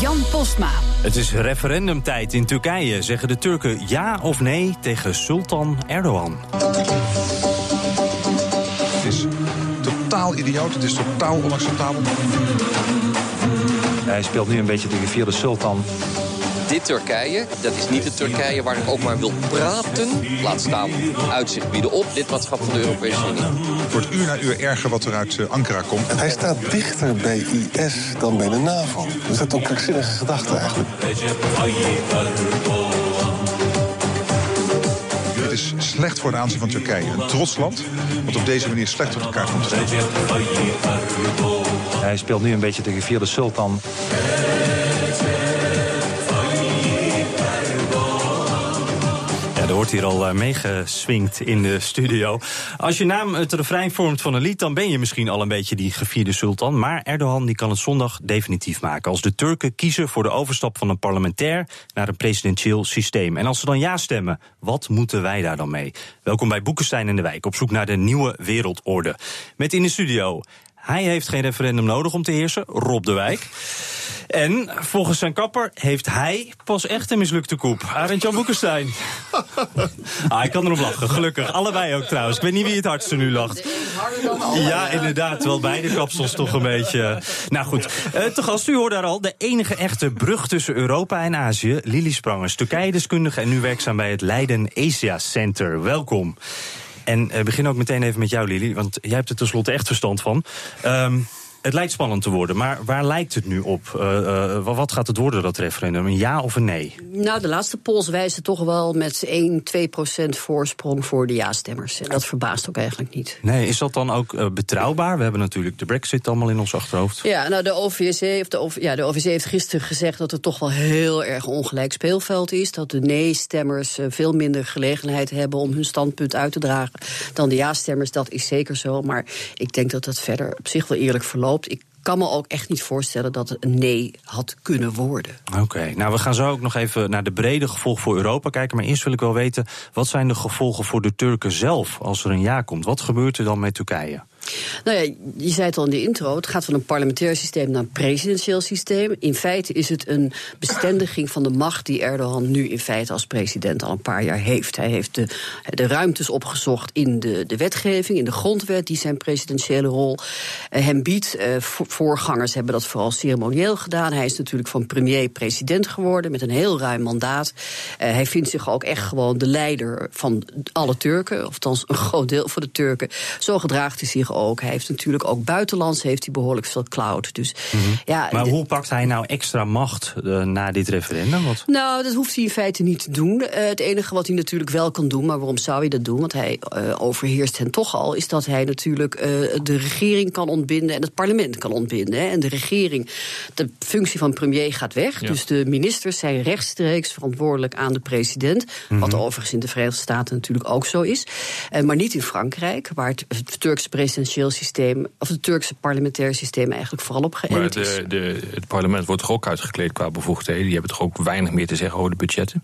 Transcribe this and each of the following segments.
Jan Postma. Het is referendumtijd in Turkije. Zeggen de Turken ja of nee tegen Sultan Erdogan? Het is totaal idioot, het is totaal onacceptabel. Hij speelt nu een beetje de gevierde sultan. Dit Turkije, dat is niet het Turkije waar ik ook maar wil praten. Laat staan uitzicht bieden op lidmaatschap van de Europese Unie. Het wordt uur na uur erger wat er uit eh, Ankara komt. Hij staat dichter bij IS dan bij de NAVO. Dus dat is een krankzinnige gedachte eigenlijk. Het is slecht voor de aanzien van Turkije. Een trots land, wat op deze manier slecht op elkaar komt te staan. Hij speelt nu een beetje de gevierde sultan. Wordt hier al uh, in de studio. Als je naam het refrein vormt van een lied, dan ben je misschien al een beetje die gevierde sultan. Maar Erdogan die kan het zondag definitief maken. Als de Turken kiezen voor de overstap van een parlementair naar een presidentieel systeem. En als ze dan ja stemmen, wat moeten wij daar dan mee? Welkom bij Boekenstein in de Wijk, op zoek naar de nieuwe wereldorde. Met in de studio hij heeft geen referendum nodig om te heersen, Rob de Wijk. En volgens zijn kapper heeft hij pas echt een mislukte koep. Arend Jan Boekenstein. ah, ik kan erop lachen, gelukkig. Allebei ook trouwens. Ik weet niet wie het hardste nu lacht. Ja, inderdaad. Wel beide kapsels toch een beetje. Nou goed, uh, te gast, u hoort daar al. De enige echte brug tussen Europa en Azië. Lili Sprangers, Turkije-deskundige en nu werkzaam bij het Leiden Asia Center. Welkom. En uh, begin ook meteen even met jou, Lili, want jij hebt er tenslotte echt verstand van. Um, het lijkt spannend te worden, maar waar lijkt het nu op? Uh, uh, wat gaat het worden, dat referendum? Een ja of een nee? Nou, de laatste polls wijzen toch wel met 1, 2 procent voorsprong voor de ja-stemmers. En dat verbaast ook eigenlijk niet. Nee, is dat dan ook uh, betrouwbaar? We hebben natuurlijk de brexit allemaal in ons achterhoofd. Ja, nou, de OVSC, of de, OV, ja, de OVSC heeft gisteren gezegd dat het toch wel heel erg ongelijk speelveld is. Dat de nee-stemmers veel minder gelegenheid hebben om hun standpunt uit te dragen dan de ja-stemmers. Dat is zeker zo, maar ik denk dat dat verder op zich wel eerlijk verloopt. Ik kan me ook echt niet voorstellen dat het een nee had kunnen worden. Oké, nou we gaan zo ook nog even naar de brede gevolgen voor Europa kijken. Maar eerst wil ik wel weten, wat zijn de gevolgen voor de Turken zelf als er een ja komt? Wat gebeurt er dan met Turkije? Nou ja, je zei het al in de intro. Het gaat van een parlementair systeem naar een presidentieel systeem. In feite is het een bestendiging van de macht die Erdogan nu in feite als president al een paar jaar heeft. Hij heeft de, de ruimtes opgezocht in de, de wetgeving, in de grondwet, die zijn presidentiële rol uh, hem biedt. Uh, voorgangers hebben dat vooral ceremonieel gedaan. Hij is natuurlijk van premier president geworden met een heel ruim mandaat. Uh, hij vindt zich ook echt gewoon de leider van alle Turken, of althans een groot deel van de Turken. Zo gedraagt hij zich ook. Hij heeft natuurlijk ook buitenlands heeft hij behoorlijk veel cloud. Dus, mm -hmm. ja, maar hoe pakt hij nou extra macht uh, na dit referendum? Wat? Nou, dat hoeft hij in feite niet te doen. Uh, het enige wat hij natuurlijk wel kan doen, maar waarom zou hij dat doen? Want hij uh, overheerst hen toch al, is dat hij natuurlijk de regering kan ontbinden en het parlement kan ontbinden. Hè. En de regering, de functie van premier gaat weg. Ja. Dus de ministers zijn rechtstreeks verantwoordelijk aan de president. Mm -hmm. Wat overigens in de Verenigde Staten natuurlijk ook zo is. maar niet in Frankrijk, waar het, Turkse presidentieel systeem, of het Turkse parlementair systeem eigenlijk vooral op geënt maar de, de, het parlement wordt toch ook uitgekleed qua bevoegdheden? Die hebben toch ook weinig meer te zeggen over de budgetten?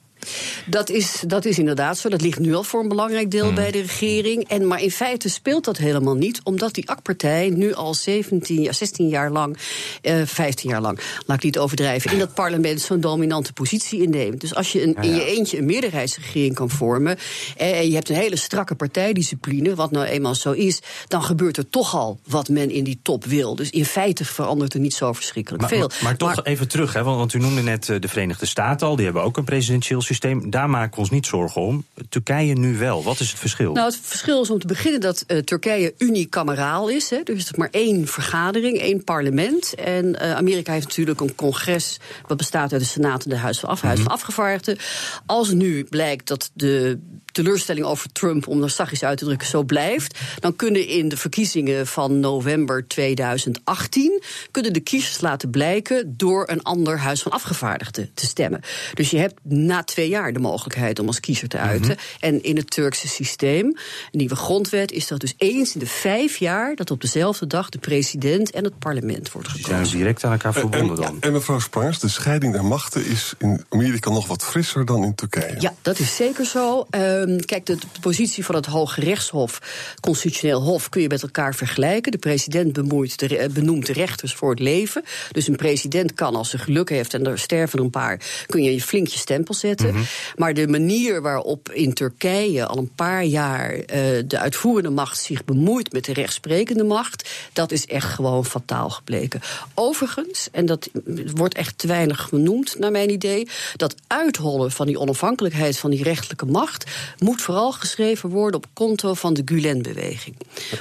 Dat is, dat is inderdaad zo. Dat ligt nu al voor een belangrijk deel hmm. bij de regering. En, maar in feite speelt dat helemaal niet, omdat die AK-partij nu al 17, 16 jaar lang, eh, 15 jaar lang, laat ik niet overdrijven, in dat parlement zo'n dominante positie inneemt. Dus als je een, in je eentje een meerderheidsregering kan vormen eh, en je hebt een hele strakke partijdiscipline, wat nou eenmaal zo is, dan gebeurt er toch al wat men in die top wil. Dus in feite verandert er niet zo verschrikkelijk maar, veel. Maar, maar toch maar, even terug, hè, want, want u noemde net de Verenigde Staten al, die hebben ook een presidentieel systeem daar maken we ons niet zorgen om. Turkije nu wel. Wat is het verschil? Nou, het verschil is om te beginnen dat uh, Turkije unicameraal is. Hè. Dus is maar één vergadering, één parlement. En uh, Amerika heeft natuurlijk een congres wat bestaat uit de Senaat en de Huis van, Af, Huis van Afgevaardigden. Als nu blijkt dat de teleurstelling over Trump, om er zachtjes uit te drukken, zo blijft, dan kunnen in de verkiezingen van november 2018 kunnen de kiezers laten blijken door een ander huis van afgevaardigden te stemmen. Dus je hebt na twee jaar de mogelijkheid om als kiezer te uiten. Mhm. En in het Turkse systeem, nieuwe grondwet, is dat dus eens in de vijf jaar dat op dezelfde dag de president en het parlement wordt Die zijn gekozen. direct aan elkaar verbonden En, dan. en mevrouw Sprangers, de scheiding der machten is in Amerika nog wat frisser dan in Turkije. Ja, dat is zeker zo. Ehm, kijk, de, de positie van het Hoge Rechtshof, Constitutioneel Hof, kun je met elkaar vergelijken. De president bemoeit de, re- benoemt de rechters voor het leven. Dus een president kan, als ze geluk heeft en er sterven er een paar, kun je je flink je stempel zetten. Maar de manier waarop in Turkije al een paar jaar eh, de uitvoerende macht zich bemoeit met de rechtsprekende macht, dat is echt gewoon fataal gebleken. Overigens, en dat wordt echt te weinig genoemd naar mijn idee, dat uithollen van die onafhankelijkheid van die rechtelijke macht moet vooral geschreven worden op konto van de Gulen-beweging.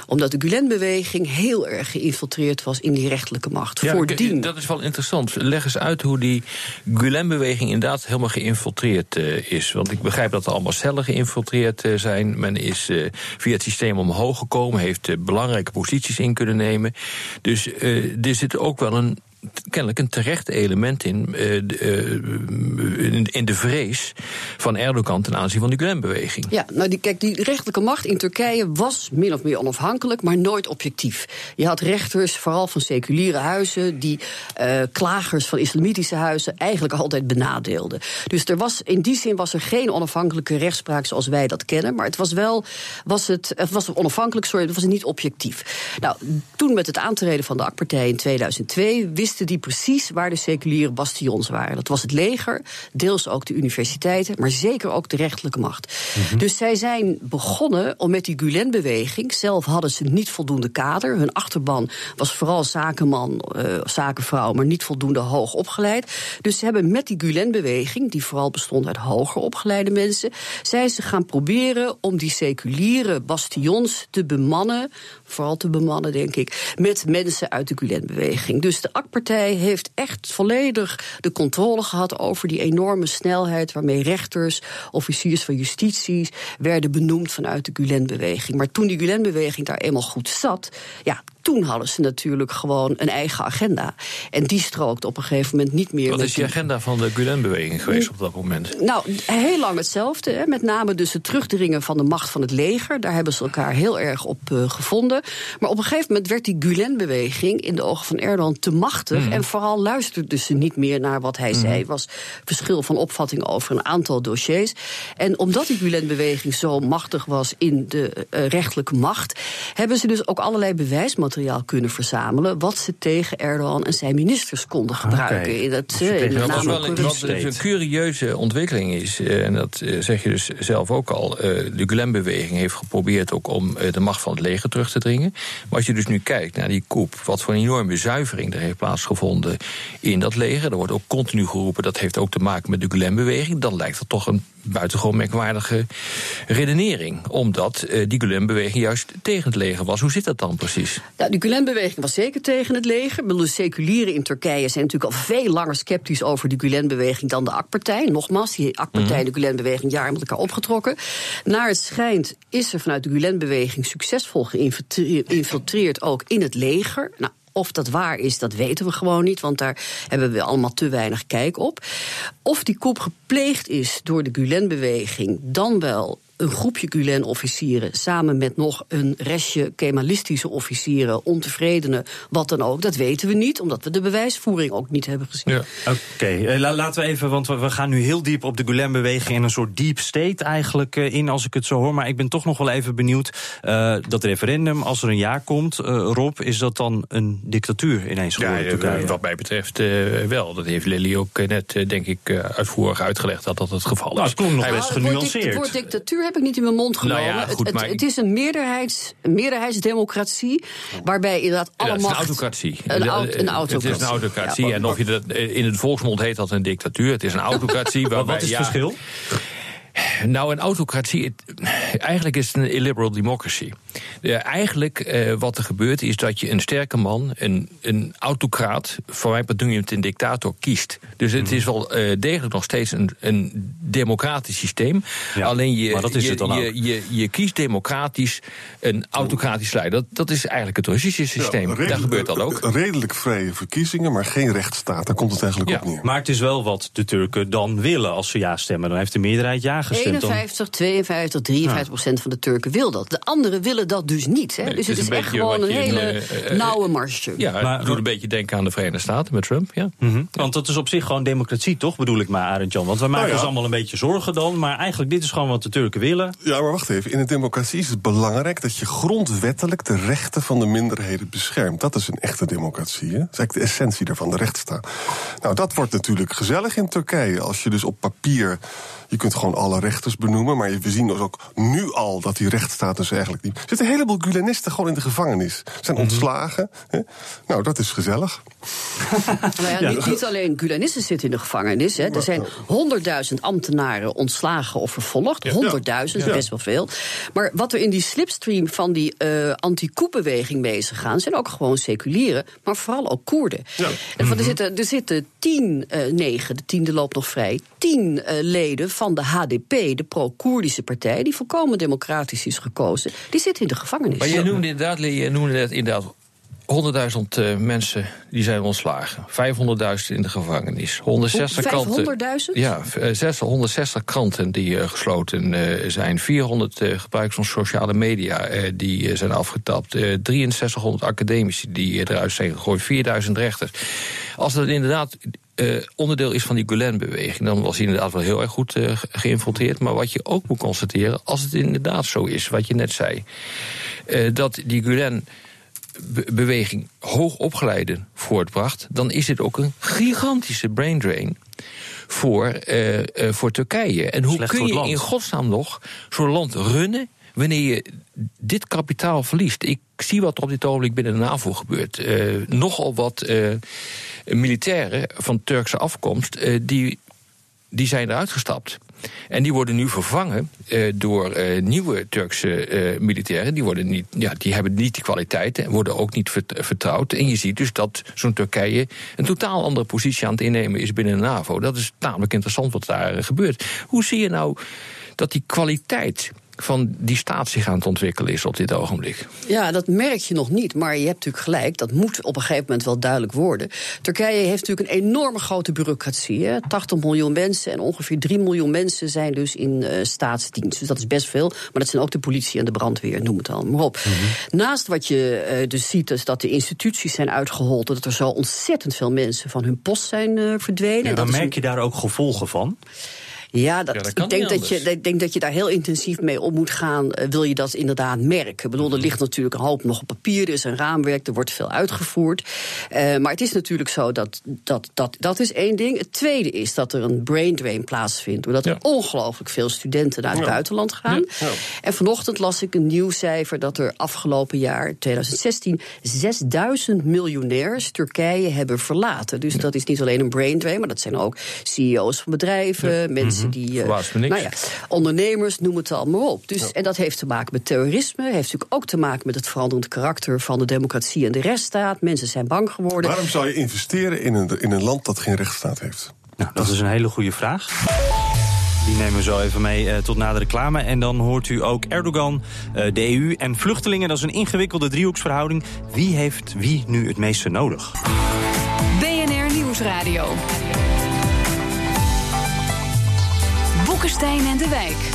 Omdat de Gulen-beweging heel erg geïnfiltreerd was in die rechtelijke macht. Ja, Voordien. dat is wel interessant. Leg eens uit hoe die Gulen-beweging inderdaad helemaal geïnfiltreerd eh, is. Want ik begrijp dat er allemaal cellen geïnfiltreerd eh, zijn. Men is eh, via het systeem omhoog gekomen, heeft belangrijke posities in kunnen nemen. Dus er zit ook wel een kennelijk een terecht element in, eh, eh, in, in de vrees van Erdogan ten aanzien van die Gulen-beweging. Ja, nou die, kijk, die rechterlijke macht in Turkije was min of meer onafhankelijk, maar nooit objectief. Je had rechters, vooral van seculiere huizen, die eh, klagers van islamitische huizen eigenlijk altijd benadeelden. Dus er was, in die zin was er geen onafhankelijke rechtspraak zoals wij dat kennen, maar het was wel was het, het was onafhankelijk, sorry, het was niet objectief. Nou, toen met het aantreden van de AK-partij in 2002 wisten die precies waar de seculiere bastions waren. Dat was het leger, deels ook de universiteiten, maar zeker ook de rechterlijke macht. Dus zij zijn begonnen om met die Gulen-beweging. Zelf hadden ze niet voldoende kader. Hun achterban was vooral zakenman, eh, zakenvrouw, maar niet voldoende hoog opgeleid. Dus ze hebben met die Gulen-beweging, die vooral bestond uit hoger opgeleide mensen, zijn ze gaan proberen om die seculiere bastions te bemannen. Vooral te bemannen, denk ik, met mensen uit de Gulen-beweging. Dus de AK-partij heeft echt volledig de controle gehad over die enorme snelheid waarmee rechters, officiers van justitie werden benoemd vanuit de Gulen-beweging. Maar toen die Gulen-beweging daar eenmaal goed zat, ja, toen hadden ze natuurlijk gewoon een eigen agenda. En die strookt op een gegeven moment niet meer Wat met is die agenda van de Gulen-beweging geweest op dat moment? nou, heel lang hetzelfde. Hè. Met name dus het terugdringen van de macht van het leger. Daar hebben ze elkaar heel erg op eh, gevonden. Maar op een gegeven moment werd die Gulen-beweging in de ogen van Erdogan te machtig. En vooral luisterde ze niet meer naar wat hij zei. Er was verschil van opvatting over een aantal dossiers. En omdat die Gulen-beweging zo machtig was in de eh, rechtelijke macht, hebben ze dus ook allerlei bewijsmateriaal kunnen verzamelen. wat ze tegen Erdogan en zijn ministers konden gebruiken. In het, Dus eh, in name wel een, wat een curieuze ontwikkeling is, eh, en dat eh, zeg je dus zelf ook al. eh, De Gulen-beweging heeft geprobeerd ook om eh, de macht van het leger terug te dringen. Maar als je dus nu kijkt naar die coup, wat voor een enorme zuivering er heeft plaatsgevonden in dat leger. Er wordt ook continu geroepen dat heeft ook te maken met de Gulen-beweging. Dan lijkt dat toch een buitengewoon merkwaardige redenering. Omdat eh, die Gulen-beweging juist tegen het leger was. Hoe zit dat dan precies? Nou, de Gulen-beweging was zeker tegen het leger. De seculieren in Turkije zijn natuurlijk al veel langer sceptisch over de Gulen-beweging dan de AK-partij. Nogmaals, die AK-partij en de Gulen-beweging jaren met elkaar opgetrokken. Naar het schijnt is er vanuit de Gulen-beweging succesvol geïnfiltreerd ook in het leger. Nou, of dat waar is, dat weten we gewoon niet, want daar hebben we allemaal te weinig kijk op. Of die coup gepleegd is door de Gulen-beweging, dan wel een groepje Gulen-officieren samen met nog een restje Kemalistische officieren, ontevredenen, wat dan ook. Dat weten we niet, omdat we de bewijsvoering ook niet hebben gezien. Oké, eh, la- laten we even, want we, we gaan nu heel diep op de Gulen-beweging en een soort deep state eigenlijk eh, in, als ik het zo hoor. Maar ik ben toch nog wel even benieuwd. eh, dat referendum, als er een ja komt, eh, Rob, is dat dan een dictatuur ineens Ja, geworden? Turkije? wat mij betreft eh, wel. Dat heeft Lily ook net, denk ik, eh, uitvoerig uitgelegd dat dat het geval is. Nou, het klonk nog best dic- genuanceerd. het woord dictatuur heb ik niet in mijn mond Nou genomen. ja, goed, het, maar het, is een, meerderheids, een meerderheidsdemocratie, waarbij inderdaad Ja, alle het is een macht... autocratie. Een, au- een Het autocratie. is een autocratie. Ja. en of je dat, eh, in het volksmond heet dat een dictatuur. Het is een autocratie. Waarbij, wat is het ja, verschil? Nou, een autocratie, het- eigenlijk is het een illiberal democracy. Ja, eigenlijk uh, wat er gebeurt is dat je een sterke man, een, een autocraat, voor mij bedoel je het een dictator, kiest. Dus het is wel uh, degelijk nog steeds een, een democratisch systeem. Ja, Alleen je, maar dat is je, het dan je, ook. je, je kiest democratisch een autocratisch leider. Dat, dat is eigenlijk het Russische systeem. Ja, Daar gebeurt dat ook. Redelijk vrije verkiezingen, maar geen rechtsstaat. Daar komt het eigenlijk Ja, op neer. Maar het is wel wat de Turken dan willen als ze ja stemmen. Dan heeft de meerderheid ja gestemd. Dan... 51, 52, 53 procent van de Turken wil dat. De anderen willen dat dus niet. Hè? Nee, dus het het is echt gewoon een in, hele eh, eh, nauwe marge. Ja, Maar- het doet een beetje denken aan de Verenigde Staten met Trump. Ja. Mhm. Want dat is op zich gewoon democratie, toch? Bedoel ik maar, Arend Jan. Want wij maken Nou ja. ons allemaal een beetje zorgen dan. Maar eigenlijk, dit is gewoon wat de Turken willen. Ja, maar wacht even. In een democratie is het belangrijk dat je grondwettelijk de rechten van de minderheden beschermt. Dat is een echte democratie. Hè? Dat is eigenlijk de essentie daarvan, de rechtsstaat. Nou, dat wordt natuurlijk gezellig in Turkije. Als je dus op papier. Je kunt gewoon alle rechters benoemen. Maar we zien dus ook nu al dat die rechtsstaat dus eigenlijk niet. Er zitten een heleboel Gulenisten gewoon in de gevangenis. Zijn ontslagen. Hè? Nou, dat is gezellig. Maar ja, niet, niet alleen Gulenissen zitten in de gevangenis. Hè. Er zijn honderdduizend ambtenaren ontslagen of vervolgd. Honderdduizend, Ja. best wel veel. Maar wat er in die slipstream van die eh anti-koepbeweging mee is gegaan... zijn ook gewoon seculieren, maar vooral ook Koerden. Ja. En van, er, zitten, er zitten tien, eh, negen, de tiende loopt nog vrij... tien eh, leden van de HDP, de pro-Koerdische partij... die volkomen democratisch is gekozen. Die zitten in de gevangenis. Maar je noemde inderdaad, je noemde net inderdaad 100.000 eh, mensen die zijn ontslagen. 500.000 in de gevangenis. 160 kranten. 500.000? Ja, eh, 600, 160 kranten die eh, gesloten eh, zijn. 400 eh, gebruikers van sociale media eh, die eh, zijn afgetapt. Eh 6300 academici die eh, eruit zijn gegooid. 4000 rechters. Als dat inderdaad eh, onderdeel is van die Gulen-beweging, dan was hij inderdaad wel heel erg goed eh, geïnfiltreerd. Maar wat je ook moet constateren, als het inderdaad zo is, wat je net zei, eh, dat die Gulen beweging hoogopgeleiden voortbracht, dan is dit ook een gigantische brain drain voor, eh, eh, voor Turkije. En hoe Slecht kun je in godsnaam nog zo'n land runnen wanneer je dit kapitaal verliest? Ik zie wat er op dit ogenblik binnen de NAVO gebeurt. Eh, nogal wat militairen van Turkse afkomst die die zijn eruit gestapt. En die worden nu vervangen eh, door eh, nieuwe Turkse eh, militairen. Die, worden niet, ja, die hebben niet die kwaliteiten en worden ook niet vert- vertrouwd. En je ziet dus dat zo'n Turkije een totaal andere positie aan het innemen is binnen de NAVO. Dat is namelijk interessant wat daar gebeurt. Hoe zie je nou dat die kwaliteit van die staat zich aan het ontwikkelen is op dit ogenblik? Ja, dat merk je nog niet. Maar je hebt natuurlijk gelijk. Dat moet op een gegeven moment wel duidelijk worden. Turkije heeft natuurlijk een enorme grote bureaucratie. Hè? 80 miljoen mensen en ongeveer 3 miljoen mensen zijn dus in eh, staatsdienst. Dus dat is best veel. Maar dat zijn ook de politie en de brandweer, noem het allemaal maar op. Naast wat je eh, dus ziet, is dat de instituties zijn uitgehold. Dat er zo ontzettend veel mensen van hun post zijn eh, verdwenen. Ja, dan dat merk je daar ook gevolgen van. Ja, dat, Ja, dat kan ik denk dat, je, ik denk dat je daar heel intensief mee om moet gaan. eh, wil je dat inderdaad merken? Ik bedoel, er ligt natuurlijk een hoop nog op papier. Er is een raamwerk, er wordt veel uitgevoerd. Eh, maar het is natuurlijk zo dat, dat, dat dat is één ding. Het tweede is dat er een brain drain plaatsvindt. Doordat er ongelooflijk veel studenten naar het buitenland gaan. En vanochtend las ik een nieuw cijfer dat er afgelopen jaar, 2016, 6000 miljonairs Turkije hebben verlaten. Dus dat is niet alleen een brain drain, maar dat zijn ook CEO's van bedrijven, mensen die. eh, Verbaast me niks. Nou ja, ondernemers, noem het allemaal op. Dus, En dat heeft te maken met terrorisme, heeft natuurlijk ook te maken met het veranderend karakter van de democratie en de rechtsstaat. Mensen zijn bang geworden. Waarom zou je investeren in een, in een land dat geen rechtsstaat heeft? Nou, dat is een hele goede vraag. Die nemen we zo even mee eh, tot na de reclame. En dan hoort u ook Erdogan, eh, de EU en vluchtelingen. Dat is een ingewikkelde driehoeksverhouding. Wie heeft wie nu het meeste nodig? BNR Nieuwsradio. Boekenstein en de Wijk.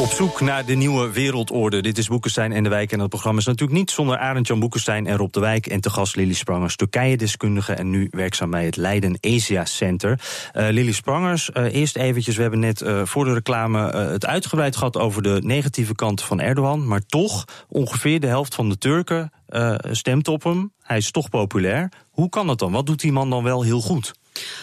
Op zoek naar de nieuwe wereldorde. Dit is Boekenstein en de Wijk. En dat programma is natuurlijk niet zonder Arend-Jan Boekenstein en Rob de Wijk. En te gast Lily Sprangers, Turkije-deskundige en nu werkzaam bij het Leiden Asia Center. Eh Lily Sprangers, eh, eerst eventjes, we hebben net eh, voor de reclame het uitgebreid gehad over de negatieve kant van Erdogan. Maar toch, ongeveer de helft van de Turken stemt op hem. Hij is toch populair. Hoe kan dat dan? Wat doet die man dan wel heel goed?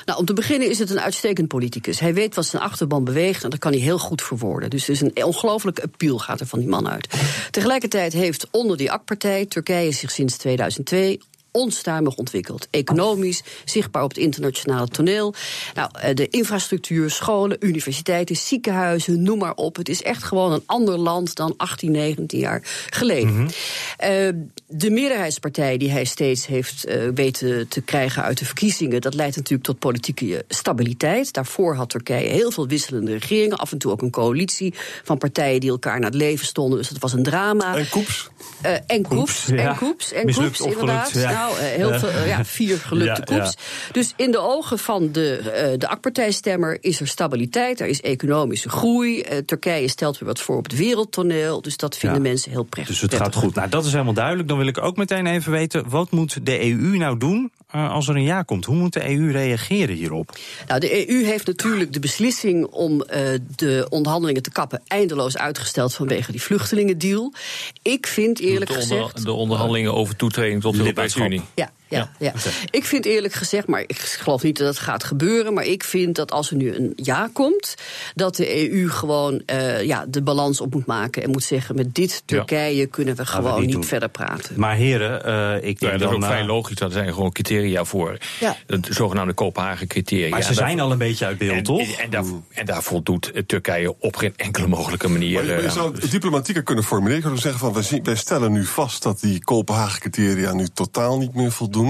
Nou, om te beginnen is het een uitstekend politicus. Hij weet wat zijn achterban beweegt en dat kan hij heel goed verwoorden. Dus er is een ongelooflijk appeal gaat er van die man uit. Tegelijkertijd heeft onder die AK-partij Turkije zich sinds 2002 onstuimig ontwikkeld. Economisch, zichtbaar op het internationale toneel. Nou, eh, de infrastructuur, scholen, universiteiten, ziekenhuizen, noem maar op. Het is echt gewoon een ander land dan 18, 19 jaar geleden. Mhm. Eh, de meerderheidspartij die hij steeds heeft eh, weten te krijgen uit de verkiezingen, dat leidt natuurlijk tot politieke stabiliteit. Daarvoor had Turkije heel veel wisselende regeringen, af en toe ook een coalitie van partijen die elkaar naar het leven stonden. Dus het was een drama. En koeps. Eh, en koeps, ja. en koeps, en Mislukt koeps, inderdaad. ja. Nou, eh, heel veel, ja, vier gelukte Ja, ja. koeps. Dus in de ogen van de, eh, de AK-partijstemmer is er stabiliteit, er is economische groei. Turkije stelt weer wat voor op het wereldtoneel. Dus dat vinden Ja. mensen heel prettig. Dus het gaat goed. Nou, dat is helemaal duidelijk. Dan wil ik ook meteen even weten, wat moet de EU nou doen eh, als er een ja komt? Hoe moet de EU reageren hierop? Nou, de EU heeft natuurlijk de beslissing om eh, de onderhandelingen te kappen eindeloos uitgesteld vanwege die vluchtelingendeal. Ik vind eerlijk de, onder- gezegd. de onderhandelingen over toetreding tot de Europese. Unie. Ja, ja, ja. Ik vind eerlijk gezegd, maar ik geloof niet dat het gaat gebeuren. Maar ik vind dat als er nu een ja komt, dat de EU gewoon eh, ja, de balans op moet maken. En moet zeggen: met dit Turkije kunnen we Gaan we gewoon niet verder praten. Maar heren, eh, ik Ja, denk dat is ook vrij eh, logisch. Dat zijn gewoon criteria voor. Ja. De zogenaamde Kopenhagen-criteria. maar ze daar- zijn al een beetje uit beeld, en, toch? En, en daar, en daar voldoet Turkije op geen enkele mogelijke manier. Maar je, maar je zou het diplomatieker kunnen formuleren. Zou zeggen van wij, zien- wij stellen nu vast dat die Kopenhagen-criteria nu totaal niet meer voldoen.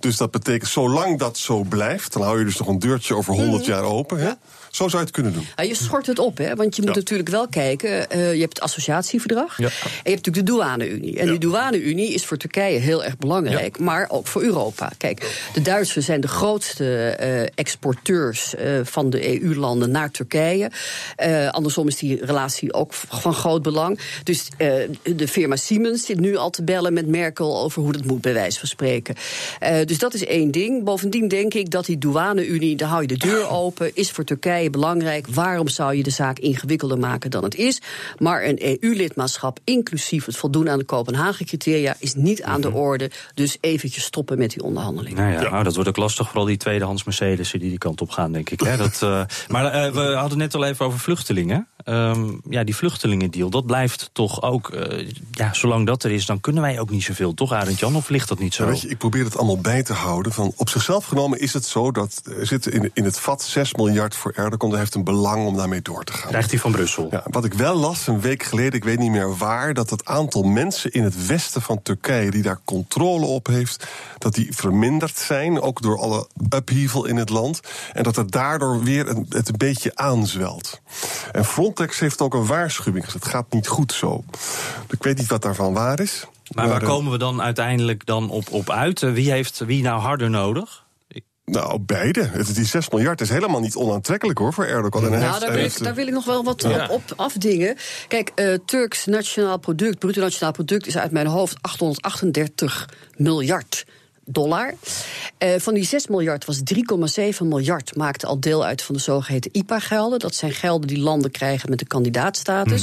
Dus dat betekent, zolang dat zo blijft, dan hou je dus nog een deurtje over 100 jaar open. Hè? Zo zou je het kunnen doen. Ja, je schort het op, hè? want je moet Ja. natuurlijk wel kijken. eh, je hebt het associatieverdrag Ja. en je hebt natuurlijk de douane-unie. En die douane-unie is voor Turkije heel erg belangrijk, maar ook voor Europa. Kijk, de Duitsers zijn de grootste eh, exporteurs eh, van de EU-landen naar Turkije. Andersom is die relatie ook van groot belang. Dus de firma Siemens zit nu al te bellen met Merkel over hoe dat moet, bij wijze van spreken. Dus dat is één ding. Bovendien denk ik dat die douane-unie, daar hou je de deur open, is voor Turkije belangrijk. Waarom zou je de zaak ingewikkelder maken dan het is? Maar een EU-lidmaatschap, inclusief het voldoen aan de Kopenhagen-criteria, is niet aan de orde. Dus eventjes stoppen met die onderhandelingen. Nou ja, nou, dat wordt ook lastig, vooral die tweedehands Mercedes die die kant op gaan, denk ik. Hè? Dat, eh, maar eh, we hadden net al even over vluchtelingen. Ehm, ja, die vluchtelingendeal, dat blijft toch ook... eh, ja, zolang dat er is, dan kunnen wij ook niet zoveel, toch, Arend Jan? Of ligt dat niet zo? Ja, weet je, ik probeer het allemaal bij te houden. Van, op zichzelf genomen is het zo dat er zit in, in het vat 6 miljard voor Erdogan. Hij heeft een belang om daarmee door te gaan. Krijgt hij van Brussel? Ja, wat ik wel las een week geleden, ik weet niet meer waar, dat het aantal mensen in het westen van Turkije die daar controle op heeft, dat die verminderd zijn, ook door alle upheaval in het land. En dat het daardoor weer een, het een beetje aanzwelt. En Frontex heeft ook een waarschuwing gezet. Het gaat niet goed zo. Ik weet niet wat daarvan waar is. Maar waar eh, komen we dan uiteindelijk dan op, op uit? Wie heeft wie nou harder nodig? Nou, beide. Het, die 6 miljard is helemaal niet onaantrekkelijk hoor voor Erdogan. En Nou, heeft- daar wil, heeft, ik, daar wil ik nog wel wat Ja. op, op afdingen. Kijk, eh, Turks nationaal product, bruto nationaal product, is uit mijn hoofd 838 miljard dollar. Eh, van die 6 miljard was 3,7 miljard maakte al deel uit van de zogeheten IPA-gelden. Dat zijn gelden die landen krijgen met de kandidaatstatus.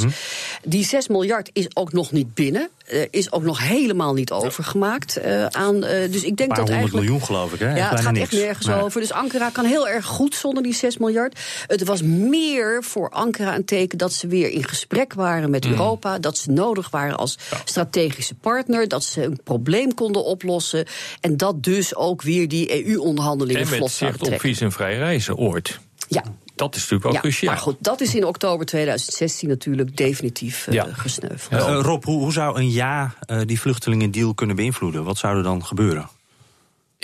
Die 6 miljard is ook nog niet binnen. eh, is ook nog helemaal niet overgemaakt eh, aan. dus ik denk dat honderd eigenlijk. miljoen, geloof ik, hè? Ja, het gaat niks. echt nergens Nee. over. Dus Ankara kan heel erg goed zonder die 6 miljard. Het was meer voor Ankara een teken dat ze weer in gesprek waren met Europa. Dat ze nodig waren als strategische partner. Dat ze een probleem konden oplossen. En dat dus ook weer die EU-onderhandelingen en vlot met zouden zicht op visumvrij reizen ooit. Ja. Dat is natuurlijk ook ja, cruciaal. maar goed, dat is in oktober 2016 natuurlijk definitief eh, Ja. gesneuveld. Eh, Rob, hoe, hoe zou een ja eh, die vluchtelingendeal kunnen beïnvloeden? Wat zou er dan gebeuren?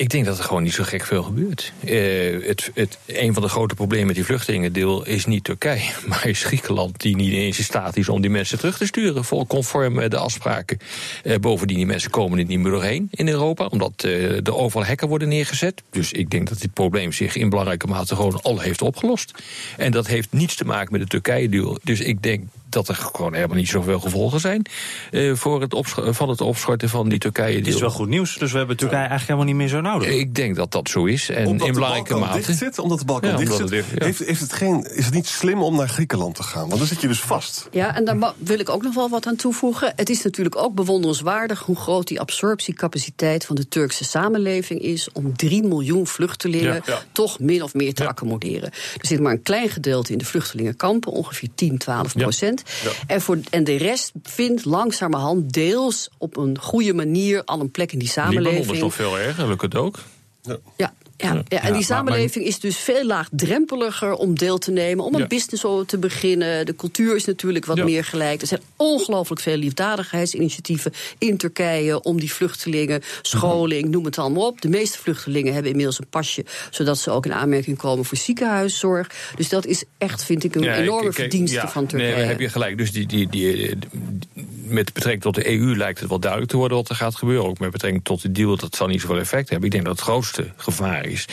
Ik denk dat er gewoon niet zo gek veel gebeurt. Eh, het, het, een van de grote problemen met die vluchtelingendeel is niet Turkije, maar is Griekenland, die niet eens in staat is om die mensen terug te sturen, vol conform eh, de afspraken. Eh, bovendien, die mensen komen er niet meer doorheen in Europa, omdat eh, er overal hekken worden neergezet. Dus ik denk dat dit probleem zich in belangrijke mate gewoon al heeft opgelost. En dat heeft niets te maken met de Turkije-deal. Dus ik denk dat er gewoon helemaal niet zoveel gevolgen zijn eh, voor het van het opschorten van die Turkije-deal. Het is wel goed nieuws, dus we hebben Turkije eigenlijk helemaal niet meer zo nodig. Ik denk dat dat zo is. En omdat in de belangrijke Balkan mate. dicht zit, omdat de Balkan Ja, dicht zit, het dicht- ja. heeft, heeft het geen, is het niet slim om naar Griekenland te gaan? Want dan zit je dus vast. Ja, en daar wil ik ook nog wel wat aan toevoegen. Het is natuurlijk ook bewonderenswaardig hoe groot die absorptiecapaciteit van de Turkse samenleving is om 3 miljoen vluchtelingen Ja, ja. toch min of meer te Ja. accommoderen. Er zit maar een klein gedeelte in de vluchtelingenkampen, ongeveer 10, 12 Ja. Procent. En, voor, en de rest vindt langzamerhand deels op een goede manier al een plek in die samenleving. Libanon is nog veel erger, lukt het ook. Ja, ja, ja, en die samenleving is dus veel laagdrempeliger om deel te nemen, om een Ja. business te beginnen. De cultuur is natuurlijk wat meer gelijk. Er zijn ongelooflijk veel liefdadigheidsinitiatieven in Turkije om die vluchtelingen, scholing, noem het allemaal op. De meeste vluchtelingen hebben inmiddels een pasje, zodat ze ook in aanmerking komen voor ziekenhuiszorg. Dus dat is echt, vind ik, een enorme verdienste van Turkije. Nee, heb je gelijk. Dus die, die, die, met betrekking tot de EU lijkt het wel duidelijk te worden wat er gaat gebeuren. Ook met betrekking tot de deal, dat zal niet zoveel effect hebben. Ik denk dat het grootste gevaar is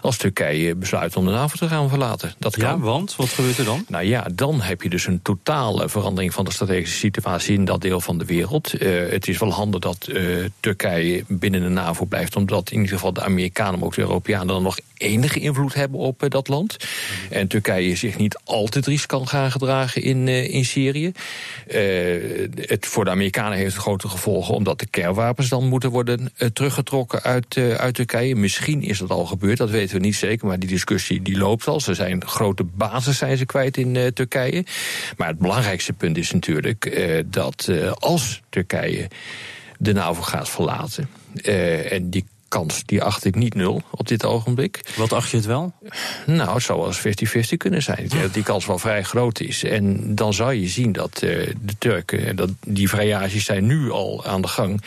als Turkije besluit om de NAVO te gaan verlaten. Dat kan. Ja, want wat gebeurt er dan? Nou ja, dan heb je dus een totale verandering van de strategische situatie in dat deel van de wereld. Eh, het is wel handig dat eh, Turkije binnen de NAVO blijft, omdat in ieder geval de Amerikanen, maar ook de Europeanen, dan nog enige invloed hebben op eh, dat land. En Turkije zich niet altijd riskant gaan gedragen in, in Syrië. Eh, voor de Amerikanen heeft het grote gevolgen, omdat de kernwapens dan moeten worden eh, teruggetrokken uit, eh, uit Turkije. Misschien is dat al gebeurd, dat weten we niet zeker, maar die discussie die loopt al. Ze zijn grote basis zijn ze kwijt in eh, Turkije. Maar het belangrijkste punt is natuurlijk dat als Turkije de NAVO gaat verlaten, en die kans die acht ik niet nul op dit ogenblik. Wat acht je het wel? Nou, het zou wel eens 50-50 kunnen zijn. Ik denk dat die kans wel vrij groot is. En dan zou je zien dat eh, de Turken, en dat die vrijages zijn nu al aan de gang,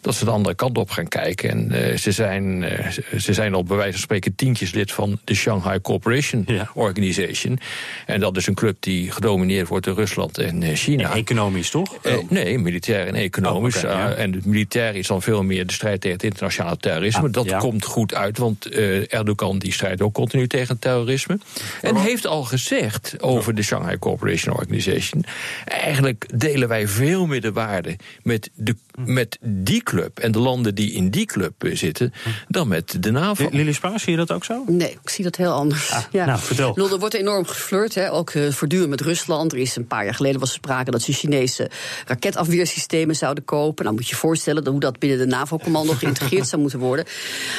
dat ze de andere kant op gaan kijken. En eh, ze, zijn, eh, ze zijn al bij wijze van spreken tientjes lid van de Shanghai Cooperation Ja. Organization. En dat is een club die gedomineerd wordt door Rusland en China. Economisch toch? Eh, nee, militair en economisch. Oh, ja. En het militair is dan veel meer de strijd tegen het internationale terrorisme. Ah, dat ja. komt goed uit, want eh, Erdogan die strijdt ook continu tegen het terrorisme. En heeft al gezegd over de Shanghai Cooperation Organization... eigenlijk delen wij veel meer de waarde met, de, met die club... en de landen die in die club eh, zitten, dan met de NAVO. Lili Spang, zie je dat ook zo? Nee, ik zie dat heel anders. ja. nou, vertel. Er wordt enorm geflirt, hè, ook eh, voortdurend met Rusland. Er is een paar jaar geleden was er sprake dat ze Chinese raketafweersystemen zouden kopen. Nou moet je je voorstellen hoe dat binnen de NAVO-commando geïntegreerd zou moeten worden.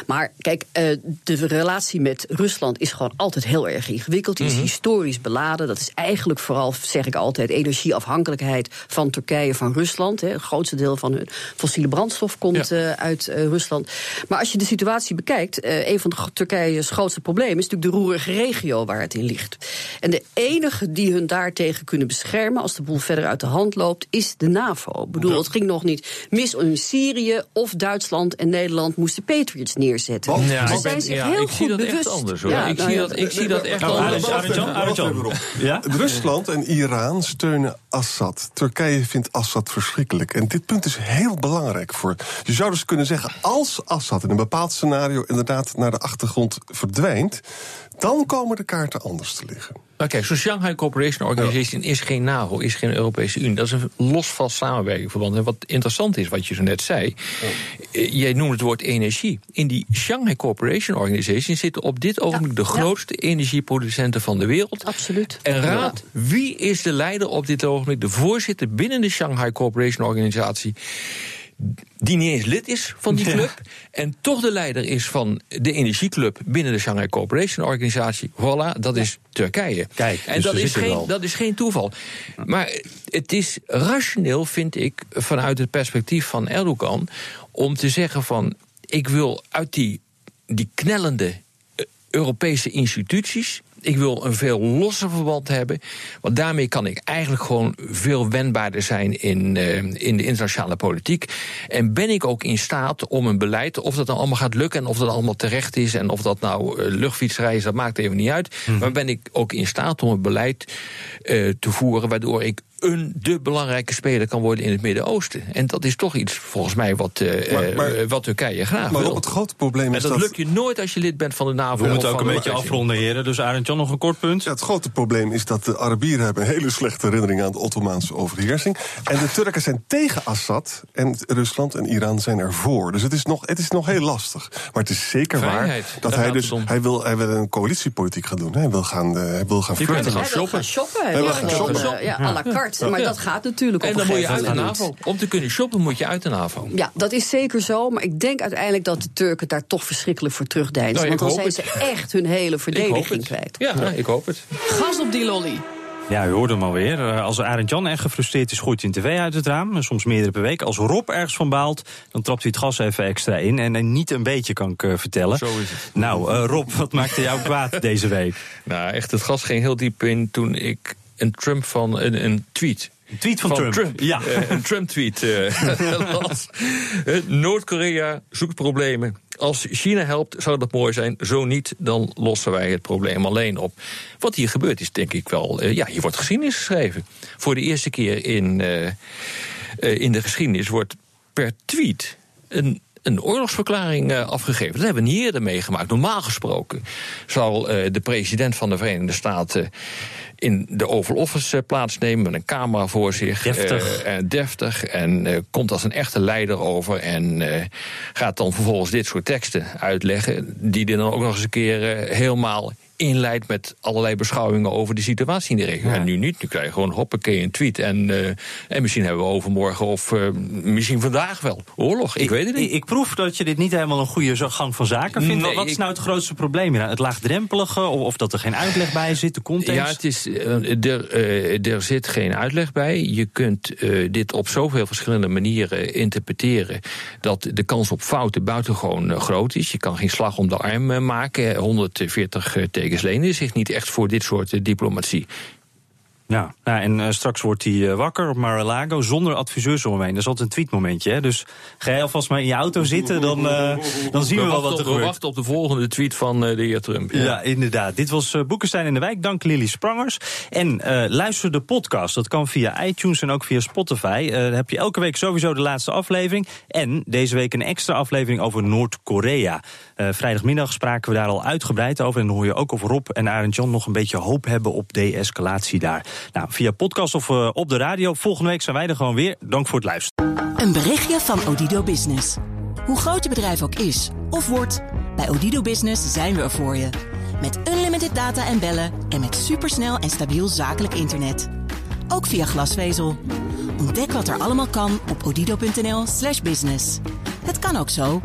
Maar kijk, eh, de relatie met Rusland is gewoon altijd heel erg ingewikkeld. Die is historisch beladen. Dat is eigenlijk vooral, zeg ik altijd, energieafhankelijkheid van Turkije van Rusland. Hè. Het grootste deel van hun fossiele brandstof komt Ja. eh, uit eh, Rusland. Maar als je de situatie bekijkt, een van de, Turkije's grootste problemen is natuurlijk de roerige regio waar het in ligt. En de enige die hun daartegen kunnen beschermen als de boel verder uit de hand loopt, is de NAVO. Ik bedoel, het ging nog niet mis in Syrië of Duitsland en Nederland moesten Patriots neerzetten. Want- Ja, zijn ben- zich ja, heel ik zie goed dat bewust. echt anders hoor. Ja, ik, nou zie ja, dat, ik zie dat echt Nou, anders. Rusland en Iran steunen Assad. Turkije vindt Assad verschrikkelijk. En dit punt is heel belangrijk voor. Je zou dus kunnen zeggen, als Assad in een bepaald scenario inderdaad naar de achtergrond verdwijnt, dan komen de kaarten anders te liggen. Kijk, zo'n Shanghai Cooperation Organization is geen NAVO, is geen Europese Unie. Dat is een los vast samenwerkingsverband. En wat interessant is, wat je zo net zei, eh, jij noemde het woord energie. In die Shanghai Cooperation Organization zitten op dit ogenblik de ja. grootste energieproducenten van de wereld. Absoluut. En raad, wie is de leider op dit ogenblik, de voorzitter binnen de Shanghai Cooperation Organisatie? Die niet eens lid is van die Ja. club. En toch de leider is van de energieclub binnen de Shanghai Cooperation Organisatie. Voilà, dat is Turkije. Kijk, en dus dat is, geen, dat is geen toeval. Maar het is rationeel, vind ik, vanuit het perspectief van Erdogan. om te zeggen van. ik wil uit die, die knellende eh, Europese instituties. Ik wil een veel losser verband hebben. Want daarmee kan ik eigenlijk gewoon veel wendbaarder zijn in, eh, in de internationale politiek. En ben ik ook in staat om een beleid, of dat dan allemaal gaat lukken en of dat allemaal terecht is en of dat nou luchtfietsrij is, dat maakt even niet uit. Maar ben ik ook in staat om een beleid eh, te voeren waardoor ik een de belangrijke speler kan worden in het Midden-Oosten. En dat is toch iets, volgens mij, wat, eh, Maar- maar- eh, wat Turkije graag Maar wil. op het grote probleem en is dat, dat... lukt je nooit als je lid bent van de NAVO. We moeten ook een beetje afronden, heren. Dus Arend Jan, nog een kort punt. Ja, het grote probleem is dat de Arabieren hebben een hele slechte herinnering aan de Ottomaanse overheersing. En de Turken zijn tegen Assad en Rusland en Iran zijn ervoor. Dus het is nog, het is nog heel lastig. Maar het is zeker Vrijheid, waar dat hij dus hij wil, hij wil een coalitiepolitiek gaan doen. Hij wil gaan, eh, hij wil gaan flirten. gaan Hij wil shoppen. gaan shoppen. Hij wil gaan shoppen. ja, à la carte. Maar Ja. dat gaat natuurlijk op En dan moet je uit de NAVO. Om te kunnen shoppen moet je uit de NAVO. Ja, dat is zeker zo. Maar ik denk uiteindelijk dat de Turken daar toch verschrikkelijk voor terugdeinzen. Nou, want dan zijn ze echt hun hele verdediging kwijt. Ja, ik hoop het. Gas op die lolly. Ja, u hoorde hem alweer. Eh, Als Arend Jan erg gefrustreerd is, gooit hij een tv uit het raam. Soms meerdere per week. Als Rob ergens van baalt, dan trapt hij het gas even extra in. En niet een beetje, kan ik eh, vertellen. Zo is het. Nou, eh, Rob, wat maakte jou kwaad deze week? Nou, echt, het gas ging heel diep in toen ik een Trump van een, een tweet. Een tweet van, Trump. Ja. Eh, een Trump-tweet eh. Eh, Noord-Korea zoekt problemen. Als China helpt, zou dat mooi zijn. Zo niet, dan lossen wij het probleem alleen op. Wat hier gebeurt is denk ik wel... ja, hier wordt geschiedenis geschreven. Voor de eerste keer in, in de geschiedenis wordt per tweet... een een oorlogsverklaring afgegeven. Dat hebben we niet eerder meegemaakt. Normaal gesproken zal de president van de Verenigde Staten in de Oval Office eh, plaatsnemen met een camera voor zich. Deftig. Eh, en deftig. En eh, komt als een echte leider over. En eh, gaat dan vervolgens dit soort teksten uitleggen. Die dan ook nog eens een keer eh, helemaal inleidt met allerlei beschouwingen over de situatie in de regio. En nu niet. Nu krijg je gewoon hoppakee een tweet. En, eh, en misschien hebben we overmorgen of eh, misschien vandaag wel oorlog. Ik, weet het niet. Ik, ik proef dat je dit niet helemaal een goede zo- gang van zaken vindt. Nee, wat is nou het grootste probleem hier? Het laagdrempelige? Of, of dat er geen uitleg bij zit? De context? Ja, het is, eh, er, er zit geen uitleg bij. Je kunt dit op zoveel verschillende manieren interpreteren... dat de kans op fouten buitengewoon groot is. Je kan geen slag om de arm maken. 140 tekens lenen zich niet echt voor dit soort diplomatie. Ja, nou, en eh, straks wordt hij eh, wakker op Mar-a-Lago zonder adviseurs om hem heen. Dat is altijd een tweetmomentje, hè? Dus ga je alvast maar in je auto zitten, dan, eh, dan zien we, wel wat op, er we gebeurt. wachten op de volgende tweet van de heer Trump. Ja. inderdaad. Dit was Boekenstein in de Wijk. Dank Lily Sprangers. En luister de podcast. Dat kan via iTunes en ook via Spotify. Dan heb je elke week sowieso de laatste aflevering. En deze week een extra aflevering over Noord-Korea. Vrijdagmiddag spraken we daar al uitgebreid over. En dan hoor je ook of Rob en Arend Jan nog een beetje hoop hebben op de-escalatie daar. Nou, via podcast of eh, op de radio. Volgende week zijn wij er gewoon weer. Dank voor het luisteren. Een berichtje van Odido Business. Hoe groot je bedrijf ook is of wordt, bij Odido Business zijn we er voor je. Met unlimited data en bellen en met supersnel en stabiel zakelijk internet. Ook via glasvezel. Ontdek wat er allemaal kan op odido.nl/slash business. Het kan ook zo.